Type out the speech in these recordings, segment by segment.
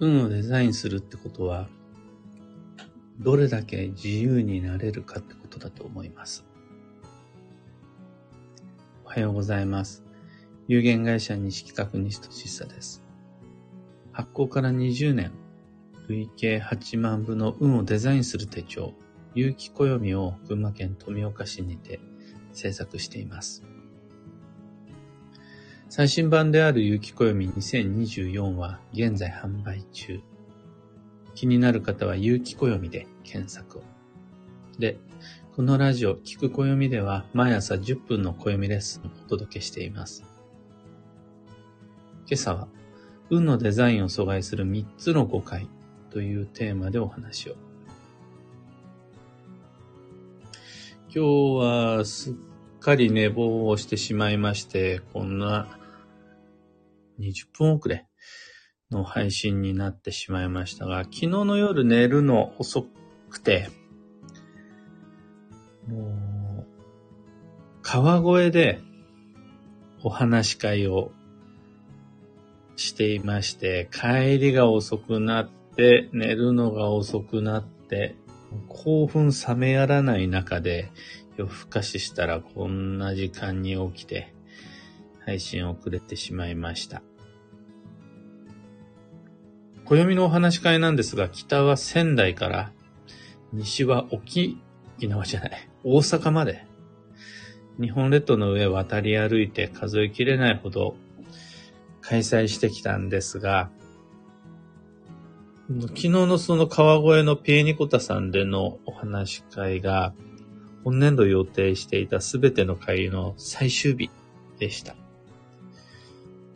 運をデザインするってことは、どれだけ自由になれるかってことだと思います。おはようございます。有限会社西企画西俊久です。発行から20年、累計8万部の運をデザインする手帳、有機暦を群馬県富岡市にて制作しています。最新版である有機暦2024は現在販売中。気になる方は有機暦で検索を。で、このラジオ、聞く暦では毎朝10分の暦レッスンをお届けしています。今朝は、運のデザインを阻害する3つの誤解というテーマでお話を。今日はすっかり寝坊をしてしまいまして、こんな20分遅れの配信になってしまいましたが、昨日の夜寝るの遅くて、もう、川越でお話し会をしていまして、帰りが遅くなって、寝るのが遅くなって、興奮冷めやらない中で夜更かししたらこんな時間に起きて配信遅れてしまいました。暦のお話し会なんですが、北は仙台から、西は沖縄じゃない、大阪まで、日本列島の上を渡り歩いて数えきれないほど開催してきたんですが、昨日のその川越のピエニコタさんでのお話し会が、本年度予定していたすべての会の最終日でした。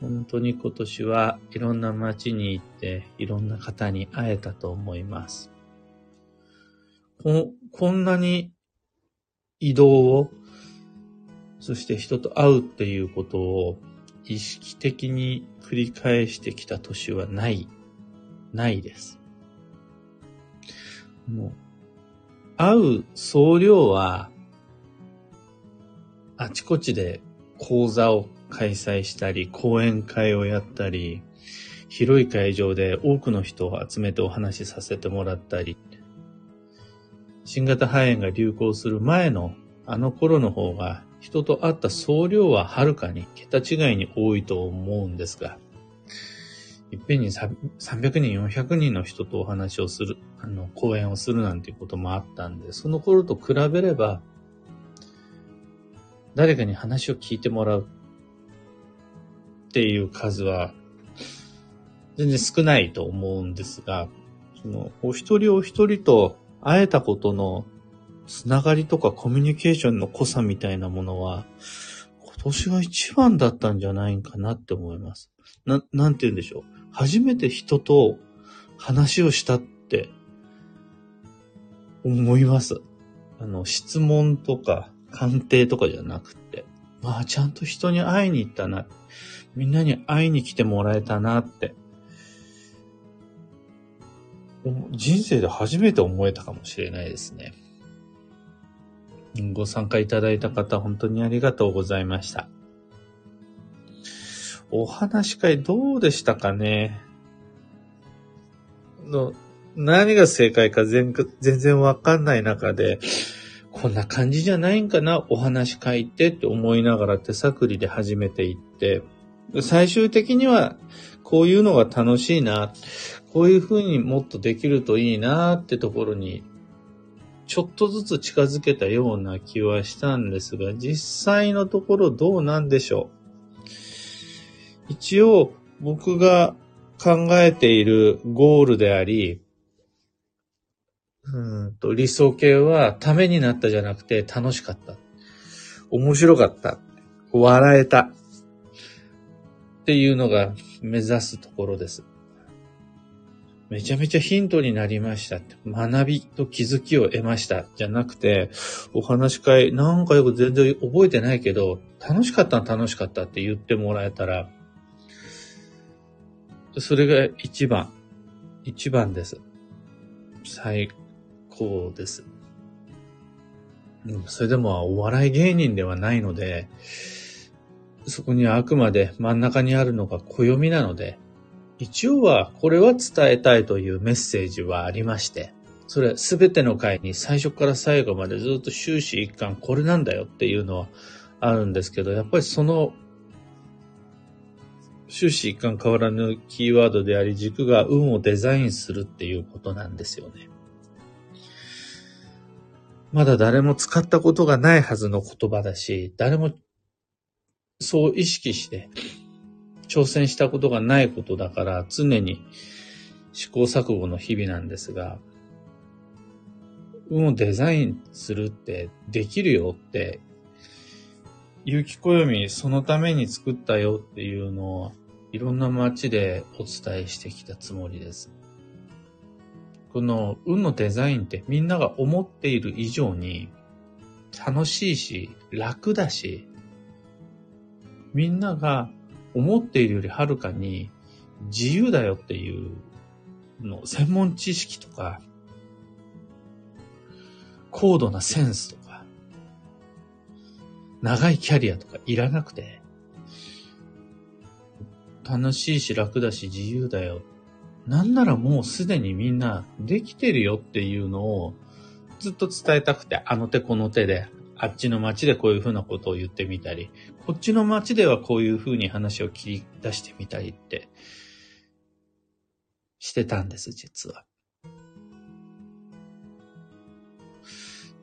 本当に今年はいろんな街に行っていろんな方に会えたと思います。ここんなに移動を、そして人と会うっていうことを意識的に繰り返してきた年はない、ないです。もう、会う総量は、あちこちで講座を開催したり、講演会をやったり、広い会場で多くの人を集めてお話しさせてもらったり、新型肺炎が流行する前のあの頃の方が人と会った総量ははるかに桁違いに多いと思うんですが、いっぺんに300人、400人の人とお話をする、あの、講演をするなんていうこともあったんで、その頃と比べれば、誰かに話を聞いてもらうっていう数は全然少ないと思うんですが、その、お一人お一人と会えたことのつながりとかコミュニケーションの濃さみたいなものは、今年が一番だったんじゃないかなって思います。な、なんて言うんでしょう。初めて人と話をしたって思います。あの、質問とか鑑定とかじゃなくて、まあ、ちゃんと人に会いに行ったな。みんなに会いに来てもらえたなって。人生で初めて思えたかもしれないですね。ご参加いただいた方、本当にありがとうございました。お話し会どうでしたかね？の何が正解か全全然わかんない中で、こんな感じじゃないんかな？お話し会ってって思いながら手探りで始めていって、最終的には、こういうのが楽しいな、こういうふうにもっとできるといいなってところに、ちょっとずつ近づけたような気はしたんですが、実際のところどうなんでしょう。一応、僕が考えているゴールであり、うんと理想形はためになったじゃなくて楽しかった。面白かった。笑えた。っていうのが目指すところです。めちゃめちゃヒントになりましたって。学びと気づきを得ました。じゃなくて、お話し会、なんかよく全然覚えてないけど、楽しかった楽しかったって言ってもらえたら、それが一番、一番です。最高です。それでもお笑い芸人ではないので、そこにはあくまで真ん中にあるのが暦なので、一応はこれは伝えたいというメッセージはありまして、それすべての回に最初から最後までずっと終始一貫これなんだよっていうのはあるんですけど、やっぱりその終始一貫変わらぬキーワードであり軸が運をデザインするっていうことなんですよね。まだ誰も使ったことがないはずの言葉だし、誰もそう意識して挑戦したことがないことだから常に試行錯誤の日々なんですが、運をデザインするってできるよって、有機暦そのために作ったよっていうのをいろんな街でお伝えしてきたつもりです。この運のデザインってみんなが思っている以上に楽しいし楽だし、みんなが思っているよりはるかに自由だよっていうの専門知識とか高度なセンスとか長いキャリアとかいらなくて楽しいし楽だし自由だよ。なんならもうすでにみんなできてるよっていうのをずっと伝えたくてあの手この手であっちの街でこういうふうなことを言ってみたり、こっちの街ではこういうふうに話を切り出してみたりってしてたんです、実は。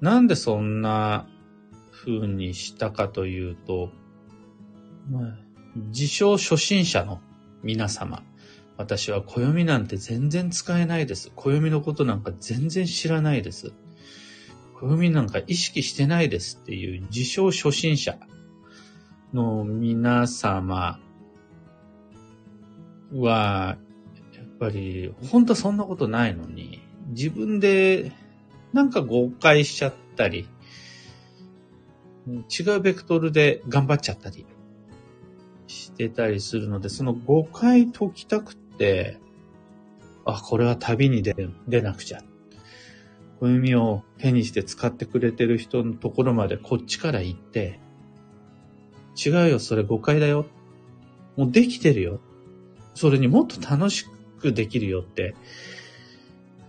なんでそんな風にしたかというと、まあ、自称初心者の皆様。私は暦なんて全然使えないです。暦のことなんか全然知らないです。暦なんか意識してないですっていう自称初心者の皆様は、やっぱり、本当そんなことないのに、自分でなんか誤解しちゃったり、違うベクトルで頑張っちゃったりしてたりするので、その誤解解きたくって、あ、これは旅に出出なくちゃ。暦を手にして使ってくれてる人のところまでこっちから行って、違うよ、それ誤解だよ。もうできてるよ。それにもっと楽しくできるよって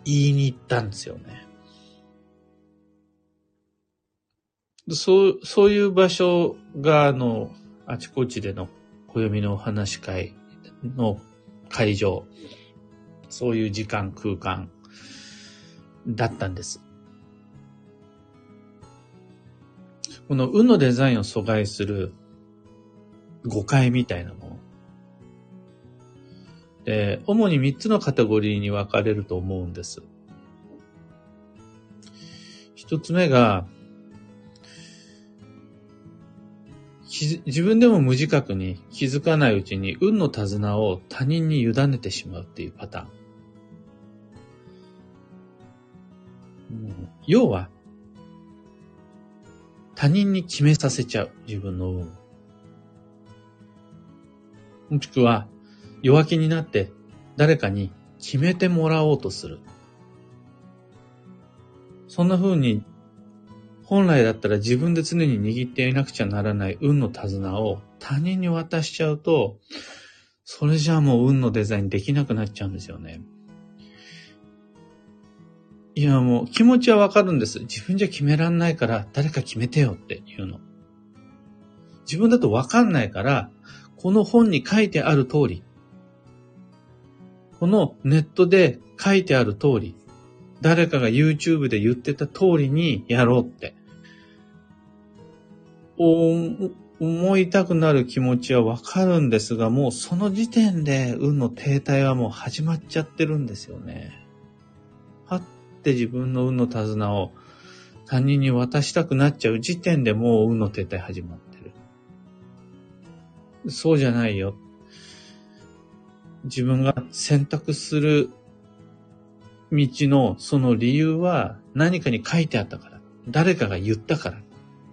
言いに行ったんですよね。そう、そういう場所が、あの、あちこちでの暦のお話し会の会場、そういう時間、空間だったんです。この運のデザインを阻害する誤解みたいなもの。で、主に3つのカテゴリーに分かれると思うんです。一つ目が、自分でも無自覚に気づかないうちに運の手綱を他人に委ねてしまうっていうパターン。要は、他人に決めさせちゃう、自分の運。もしくは、弱気になって誰かに決めてもらおうとする。そんな風に、本来だったら自分で常に握っていなくちゃならない運の手綱を他人に渡しちゃうと、それじゃあもう運のデザインできなくなっちゃうんですよね。いやもう気持ちはわかるんです。自分じゃ決めらんないから誰か決めてよっていうの。自分だとわかんないから、この本に書いてある通り、このネットで書いてある通り、誰かが YouTube で言ってた通りにやろうって。思いたくなる気持ちはわかるんですが、もうその時点で運の停滞はもう始まっちゃってるんですよね。はって自分の運の手綱を他人に渡したくなっちゃう時点でもう運の停滞始まってる。そうじゃないよ。自分が選択する道のその理由は何かに書いてあったから。誰かが言ったから。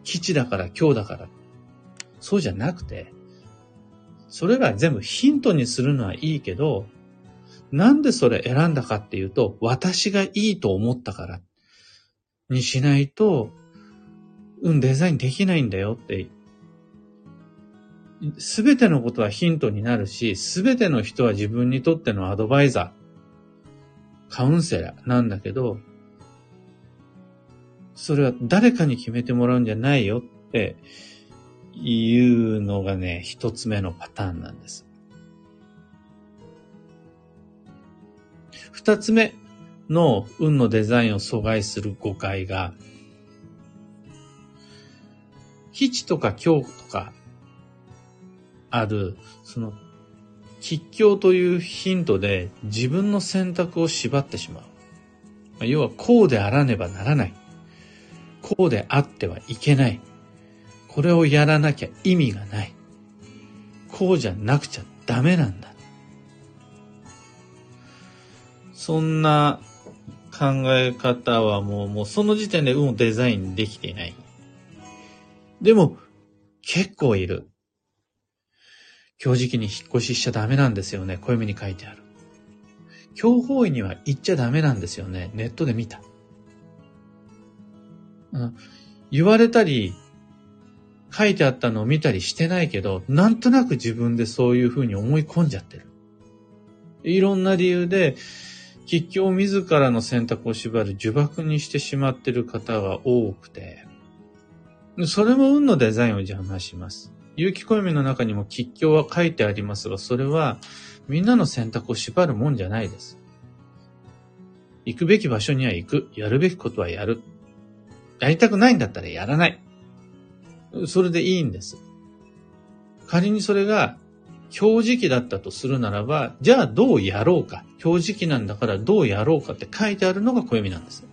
基地だから今日だから。そうじゃなくて、それが全部ヒントにするのはいいけど、なんでそれ選んだかっていうと、私がいいと思ったからにしないと、うん、デザインできないんだよってすべてのことはヒントになるし、すべての人は自分にとってのアドバイザー、カウンセラーなんだけど、それは誰かに決めてもらうんじゃないよっていうのがね、一つ目のパターンなんです。二つ目の運のデザインを阻害する誤解が、基地とか強とかある、その、吉凶というヒントで自分の選択を縛ってしまう。要は、こうであらねばならない。こうであってはいけない。これをやらなきゃ意味がない。こうじゃなくちゃダメなんだ。そんな考え方はもう、もうその時点で運をデザインできていない。でも、結構いる。今日時期に引っ越ししちゃダメなんですよね。暦に書いてある。強法医には行っちゃダメなんですよね。ネットで見た。うん、言われたり、書いてあったのを見たりしてないけど、なんとなく自分でそういうふうに思い込んじゃってる。いろんな理由で、吉凶自らの選択を縛る呪縛にしてしまっている方が多くて、それも運のデザインを邪魔します。有機暦の中にも吉凶は書いてありますが、それはみんなの選択を縛るもんじゃないです。行くべき場所には行く。やるべきことはやる。やりたくないんだったらやらない。それでいいんです。仮にそれが表示期だったとするならば、じゃあどうやろうか。表示期なんだからどうやろうかって書いてあるのが暦なんです。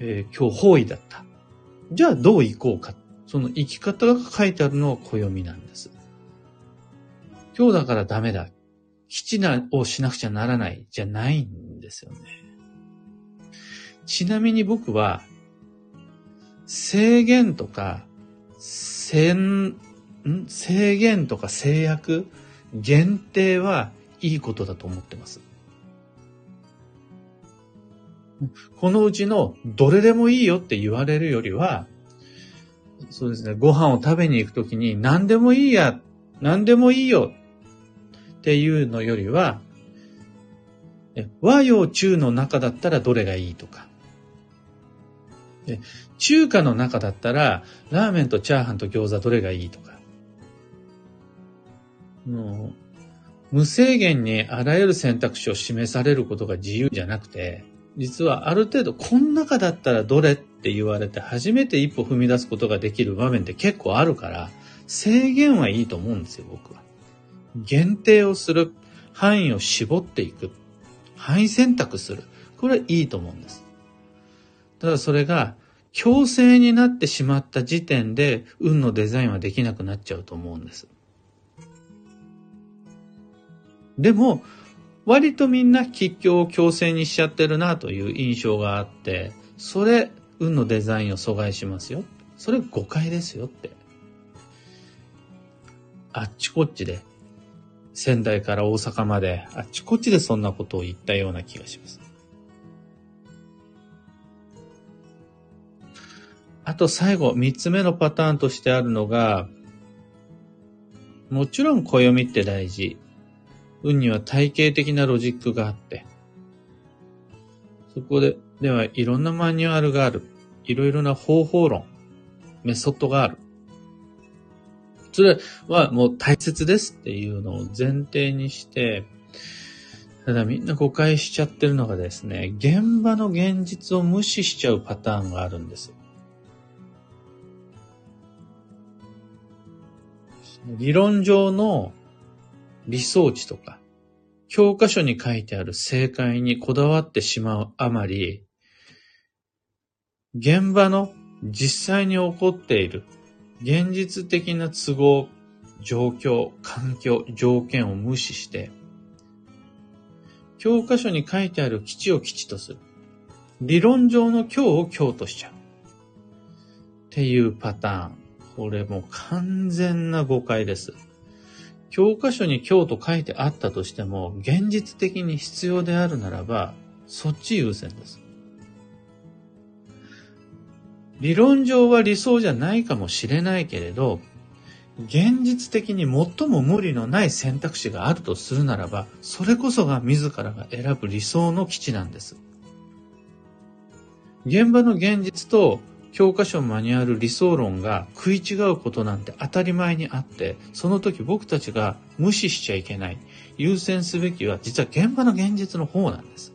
えー、今日方位だった。じゃあどう行こうか。その生き方が書いてあるのが暦なんです。今日だからダメだ。基地なをしなくちゃならないじゃないんですよね。ちなみに僕は、制限とか、ん制限とか制約、限定はいいことだと思ってます。このうちのどれでもいいよって言われるよりは、そうですね、ご飯を食べに行くときに何でもいいや、何でもいいよっていうのよりは、和洋中の中だったらどれがいいとか、中華の中だったらラーメンとチャーハンと餃子どれがいいとか、もう無制限にあらゆる選択肢を示されることが自由じゃなくて、実はある程度この中だったらどれって言われて初めて一歩踏み出すことができる場面って結構あるから、制限はいいと思うんですよ、僕は。限定をする。範囲を絞っていく。範囲選択する。これはいいと思うんです。ただそれが強制になってしまった時点で運のデザインはできなくなっちゃうと思うんです。でも、割とみんな吉祥を強制にしちゃってるなという印象があって、それ、運のデザインを阻害しますよ。それ誤解ですよって。あっちこっちで、仙台から大阪まで、あっちこっちでそんなことを言ったような気がします。あと最後、三つ目のパターンとしてあるのが、もちろん暦って大事。運には体系的なロジックがあって、そこで、ではいろんなマニュアルがある。いろいろな方法論、メソッドがある。それはもう大切ですっていうのを前提にして、ただみんな誤解しちゃってるのがですね、現場の現実を無視しちゃうパターンがあるんです。理論上の理想値とか、教科書に書いてある正解にこだわってしまうあまり、現場の実際に起こっている現実的な都合、状況、環境、条件を無視して、教科書に書いてある基地を基地とする。理論上の今日を今日としちゃう。っていうパターン。これも完全な誤解です。教科書に今日と書いてあったとしても、現実的に必要であるならば、そっち優先です。理論上は理想じゃないかもしれないけれど、現実的に最も無理のない選択肢があるとするならば、それこそが自らが選ぶ理想の基地なんです。現場の現実と教科書マニュアル理想論が食い違うことなんて当たり前にあって、その時僕たちが無視しちゃいけない、優先すべきは実は現場の現実の方なんです。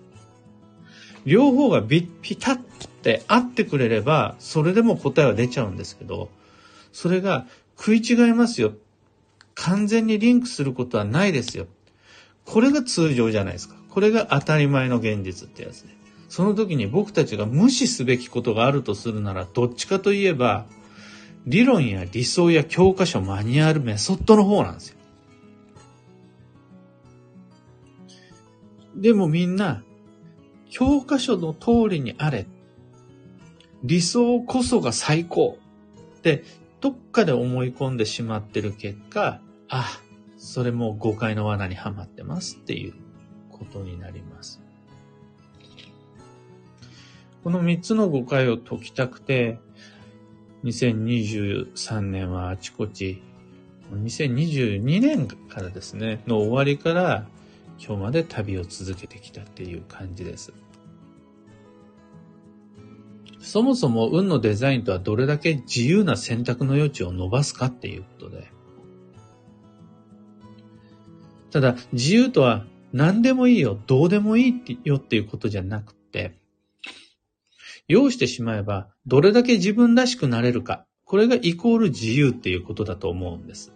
両方がピタッて合ってくれれば、それでも答えは出ちゃうんですけど、それが食い違いますよ。完全にリンクすることはないですよ。これが通常じゃないですか。これが当たり前の現実ってやつね。その時に僕たちが無視すべきことがあるとするなら、どっちかといえば、理論や理想や教科書、マニュアル、メソッドの方なんですよ。でもみんな、教科書の通りにあれ。理想こそが最高。ってどっかで思い込んでしまってる結果、あ、それも誤解の罠にはまってますっていうことになります。この3つの誤解を解きたくて、2023年はあちこち、2022年からですね、の終わりから今日まで旅を続けてきたっていう感じです。そもそも運のデザインとはどれだけ自由な選択の余地を伸ばすかっていうことで。ただ、自由とは何でもいいよ、どうでもいいよっていうことじゃなくて、要してしまえば、どれだけ自分らしくなれるか、これがイコール自由っていうことだと思うんです。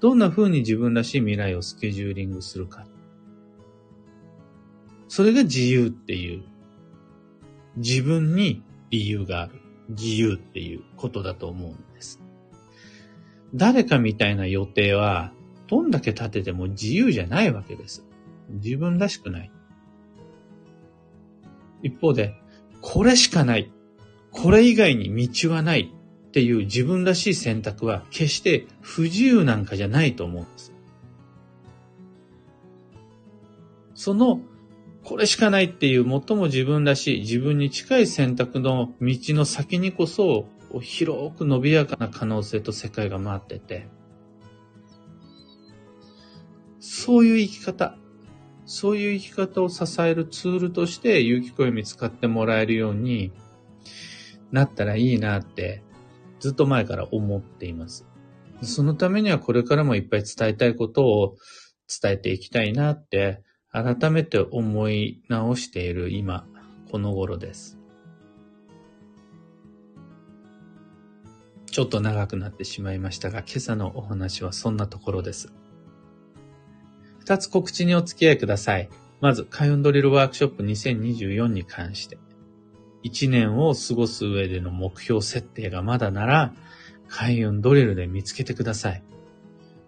どんな風に自分らしい未来をスケジューリングするか。それが自由っていう自分に理由がある。自由っていうことだと思うんです。誰かみたいな予定は、どんだけ立てても自由じゃないわけです。自分らしくない。一方で、これしかない。これ以外に道はないっていう自分らしい選択は決して不自由なんかじゃないと思うんです。そのこれしかないっていう最も自分らしい、自分に近い選択の道の先にこそ、広く伸びやかな可能性と世界が待ってて、そういう生き方、そういう生き方を支えるツールとして、有機暦使ってもらえるようになったらいいなって、ずっと前から思っています。そのためにはこれからもいっぱい伝えたいことを伝えていきたいなって改めて思い直している今、この頃です。ちょっと長くなってしまいましたが、今朝のお話はそんなところです。二つ告知にお付き合いください。まず、開運ドリルワークショップ2024に関して。一年を過ごす上での目標設定がまだなら、開運ドリルで見つけてください。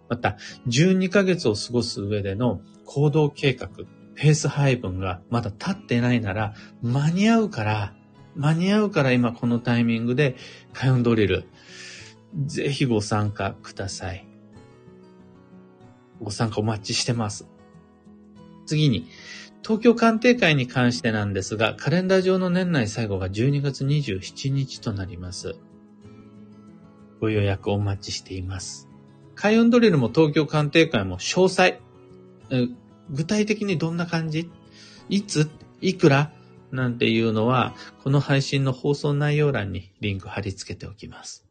また、12ヶ月を過ごす上での行動計画、ペース配分がまだ立ってないなら、間に合うから、間に合うから今このタイミングで開運ドリル、ぜひご参加ください。ご参加お待ちしてます。次に、東京鑑定会に関してなんですが、カレンダー上の年内最後が12月27日となります。ご予約お待ちしています。開運ドリルも東京鑑定会も詳細、具体的にどんな感じ？いつ？いくら？なんていうのは、この配信の放送内容欄にリンク貼り付けておきます。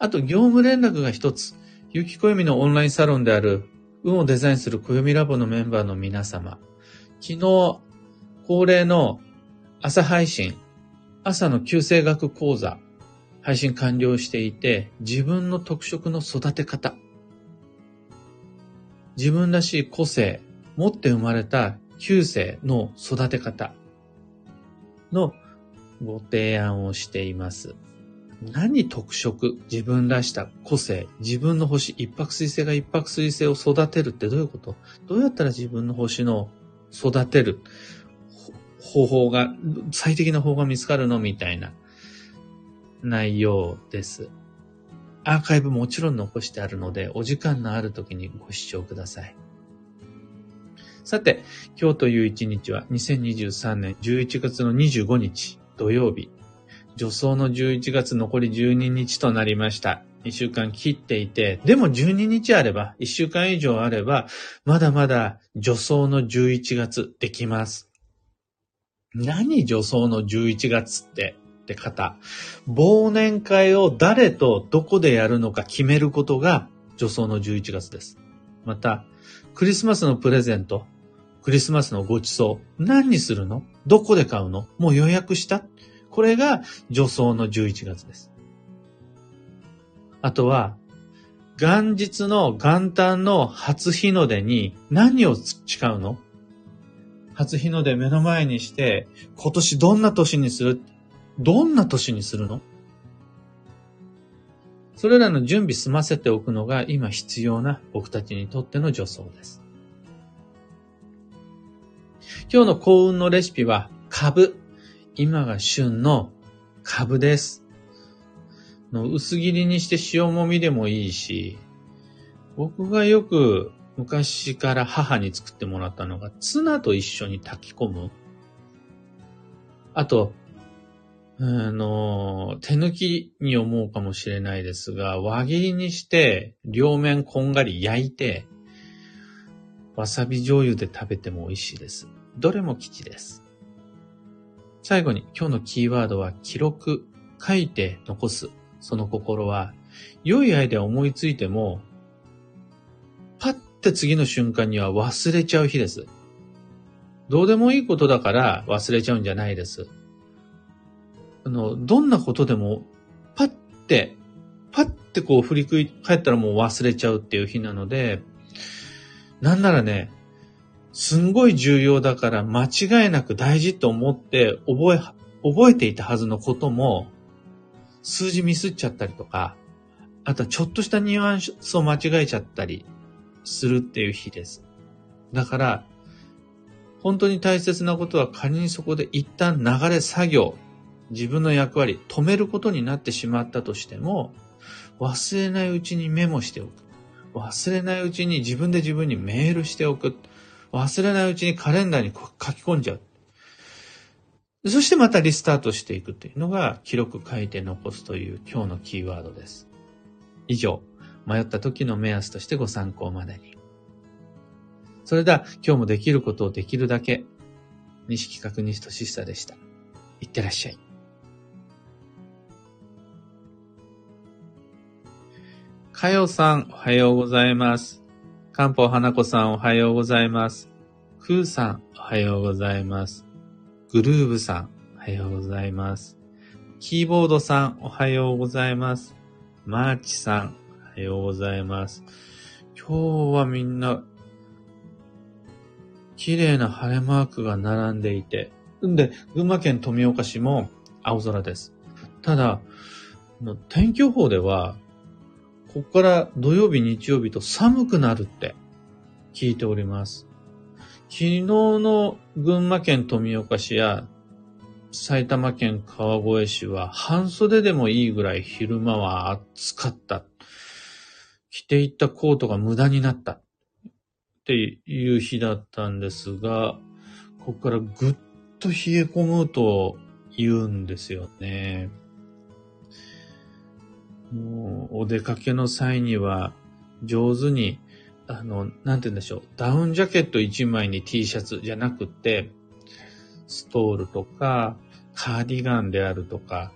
あと、業務連絡が一つ。ゆきこよみのオンラインサロンである、運をデザインするこよみラボのメンバーの皆様。昨日、恒例の朝配信、朝の旧正学講座、配信完了していて、自分の特色の育て方、自分らしい個性、持って生まれた旧世の育て方のご提案をしています。何特色、自分らした個性、自分の星、一泊水星が一泊水星を育てるってどういうこと？どうやったら自分の星の育てる方法が、最適な方法が見つかるの？みたいな内容です。アーカイブもちろん残してあるので、お時間のある時にご視聴ください。さて、今日という一日は2023年11月の25日土曜日、女装の11月残り12日となりました。2週間切っていて、でも12日あれば、1週間以上あれば、まだまだ女装の11月できます。何女装の11月ってって方。忘年会を誰とどこでやるのか決めることが女装の11月です。また、クリスマスのプレゼント、クリスマスのご馳走、何にするの？どこで買うの？もう予約した？これが女装の11月です。あとは、元日の元旦の初日の出に何を誓うの？初日の出目の前にして、今年どんな年にする？どんな年にするの？それらの準備済ませておくのが今必要な僕たちにとっての助走です。今日の幸運のレシピは、株。今が旬の株です。の薄切りにして塩もみでもいいし、僕がよく昔から母に作ってもらったのが、ツナと一緒に炊き込む。あと、あの、手抜きに思うかもしれないですが、輪切りにして、両面こんがり焼いて、わさび醤油で食べても美味しいです。どれも吉です。最後に今日のキーワードは記録、書いて残す。その心は、良いアイデア思いついても、パッて次の瞬間には忘れちゃう日です。どうでもいいことだから忘れちゃうんじゃないです。あの、どんなことでも、パッて、パッてこう振り返ったらもう忘れちゃうっていう日なので、なんならね、すんごい重要だから間違いなく大事と思って覚え、覚えていたはずのことも、数字ミスっちゃったりとか、あとはちょっとしたニュアンスを間違えちゃったりするっていう日です。だから、本当に大切なことは仮にそこで一旦流れ作業、自分の役割、止めることになってしまったとしても、忘れないうちにメモしておく。忘れないうちに自分で自分にメールしておく。忘れないうちにカレンダーに書き込んじゃう。そしてまたリスタートしていくというのが記録書いて残すという今日のキーワードです。以上、迷った時の目安としてご参考までに。それでは今日もできることをできるだけ、西企画西俊久でした。いってらっしゃい。かよさん、おはようございます。かんぽはなこさん、おはようございます。くーさん、おはようございます。グルーブさん、おはようございます。キーボードさん、おはようございます。マーチさん、おはようございます。今日はみんな、綺麗な晴れマークが並んでいて、んで、群馬県富岡市も青空です。ただ、天気予報では、ここから土曜日、日曜日と寒くなるって聞いております。昨日の群馬県富岡市や埼玉県川越市は半袖でもいいぐらい昼間は暑かった。着ていったコートが無駄になったっていう日だったんですが、ここからぐっと冷え込むと言うんですよね。お出かけの際には、上手に、あの、なんて言うんでしょう。ダウンジャケット1枚に T シャツじゃなくて、ストールとか、カーディガンであるとか、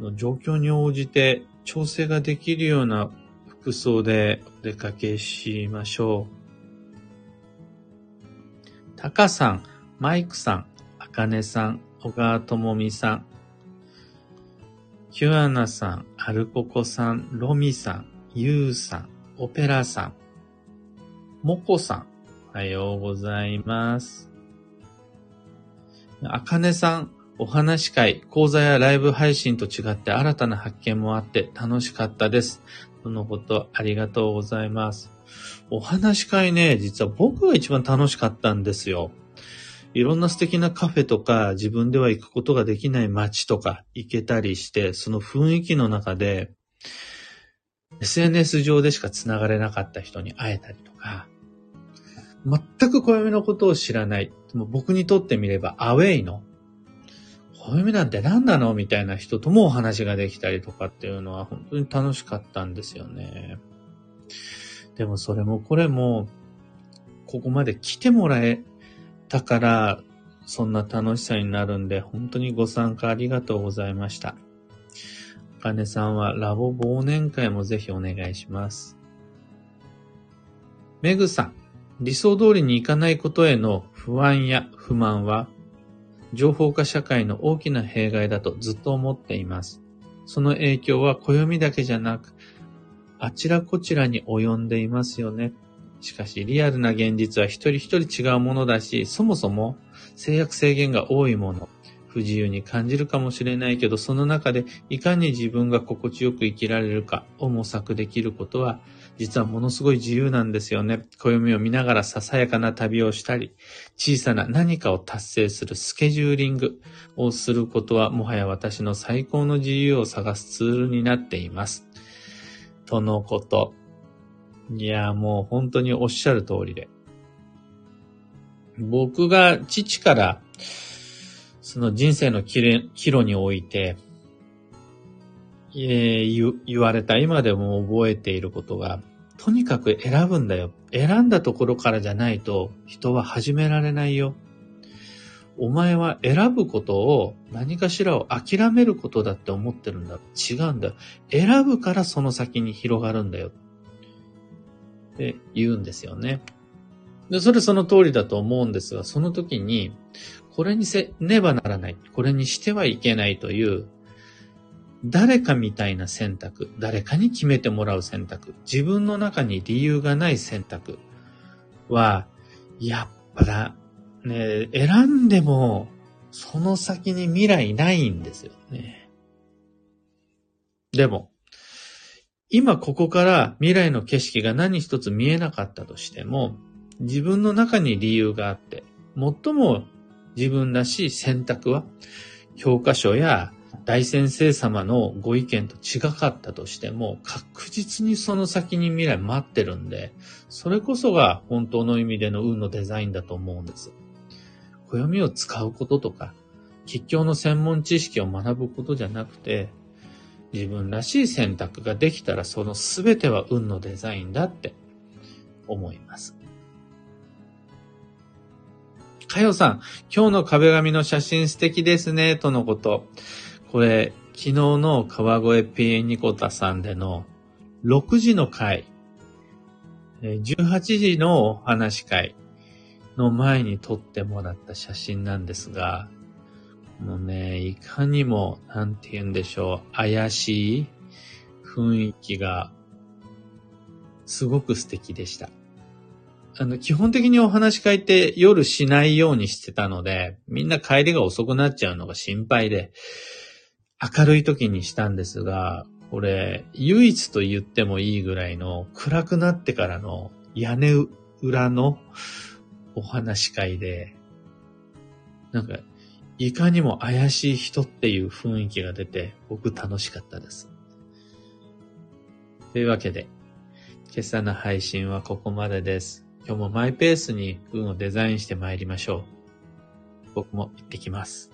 の状況に応じて調整ができるような服装でお出かけしましょう。タカさん、マイクさん、あかねさん、小川智美さん、キュアナさん、アルココさん、ロミさん、ユウさん、オペラさん、モコさん、おはようございます。あかねさん、お話会、講座やライブ配信と違って新たな発見もあって楽しかったです。そのことありがとうございます。お話会ね、実は僕が一番楽しかったんですよ。いろんな素敵なカフェとか、自分では行くことができない街とか行けたりして、その雰囲気の中で、SNS 上でしか繋がれなかった人に会えたりとか、全く暦のことを知らない。も僕にとってみればアウェイの、暦なんて何なの？みたいな人ともお話ができたりとかっていうのは本当に楽しかったんですよね。でもそれもこれも、ここまで来てもらえたから、そんな楽しさになるんで、本当にご参加ありがとうございました。あかねさんはラボ忘年会もぜひお願いします。めぐさん、理想通りにいかないことへの不安や不満は、情報化社会の大きな弊害だとずっと思っています。その影響は暦だけじゃなく、あちらこちらに及んでいますよね。しかし、リアルな現実は一人一人違うものだし、そもそも制約制限が多いもの。不自由に感じるかもしれないけど、その中でいかに自分が心地よく生きられるかを模索できることは、実はものすごい自由なんですよね。暦を見ながらささやかな旅をしたり、小さな何かを達成するスケジューリングをすることは、もはや私の最高の自由を探すツールになっています。とのこと。いや、もう本当におっしゃる通りで。僕が父から、その人生の岐路において、えー、言われた今でも覚えていることが、とにかく選ぶんだよ。選んだところからじゃないと人は始められないよ。お前は選ぶことを何かしらを諦めることだって思ってるんだ。違うんだ。選ぶからその先に広がるんだよ。って言うんですよね。で、それその通りだと思うんですが、その時に、これにせねばならない。これにしてはいけないという、誰かみたいな選択、誰かに決めてもらう選択、自分の中に理由がない選択は、やっぱだ、ね、選んでも、その先に未来ないんですよね。でも、今ここから未来の景色が何一つ見えなかったとしても、自分の中に理由があって、最も自分らしい選択は、教科書や大先生様のご意見と違かったとしても、確実にその先に未来待ってるんで、それこそが本当の意味での運のデザインだと思うんです。暦を使うこととか、吉祥の専門知識を学ぶことじゃなくて、自分らしい選択ができたらその全ては運のデザインだって思います。かよさん、今日の壁紙の写真素敵ですね、とのこと。これ、昨日の川越ピエニコタさんでの6時の回、18時のお話会の前に撮ってもらった写真なんですが、もうね、いかにも、なんて言うんでしょう、怪しい雰囲気が、すごく素敵でした。あの、基本的にお話し会って夜しないようにしてたので、みんな帰りが遅くなっちゃうのが心配で、明るい時にしたんですが、これ、唯一と言ってもいいぐらいの暗くなってからの屋根裏のお話し会で、なんか、いかにも怪しい人っていう雰囲気が出て、僕楽しかったです。というわけで、今朝の配信はここまでです。今日もマイペースに運をデザインして参りましょう。僕も行ってきます。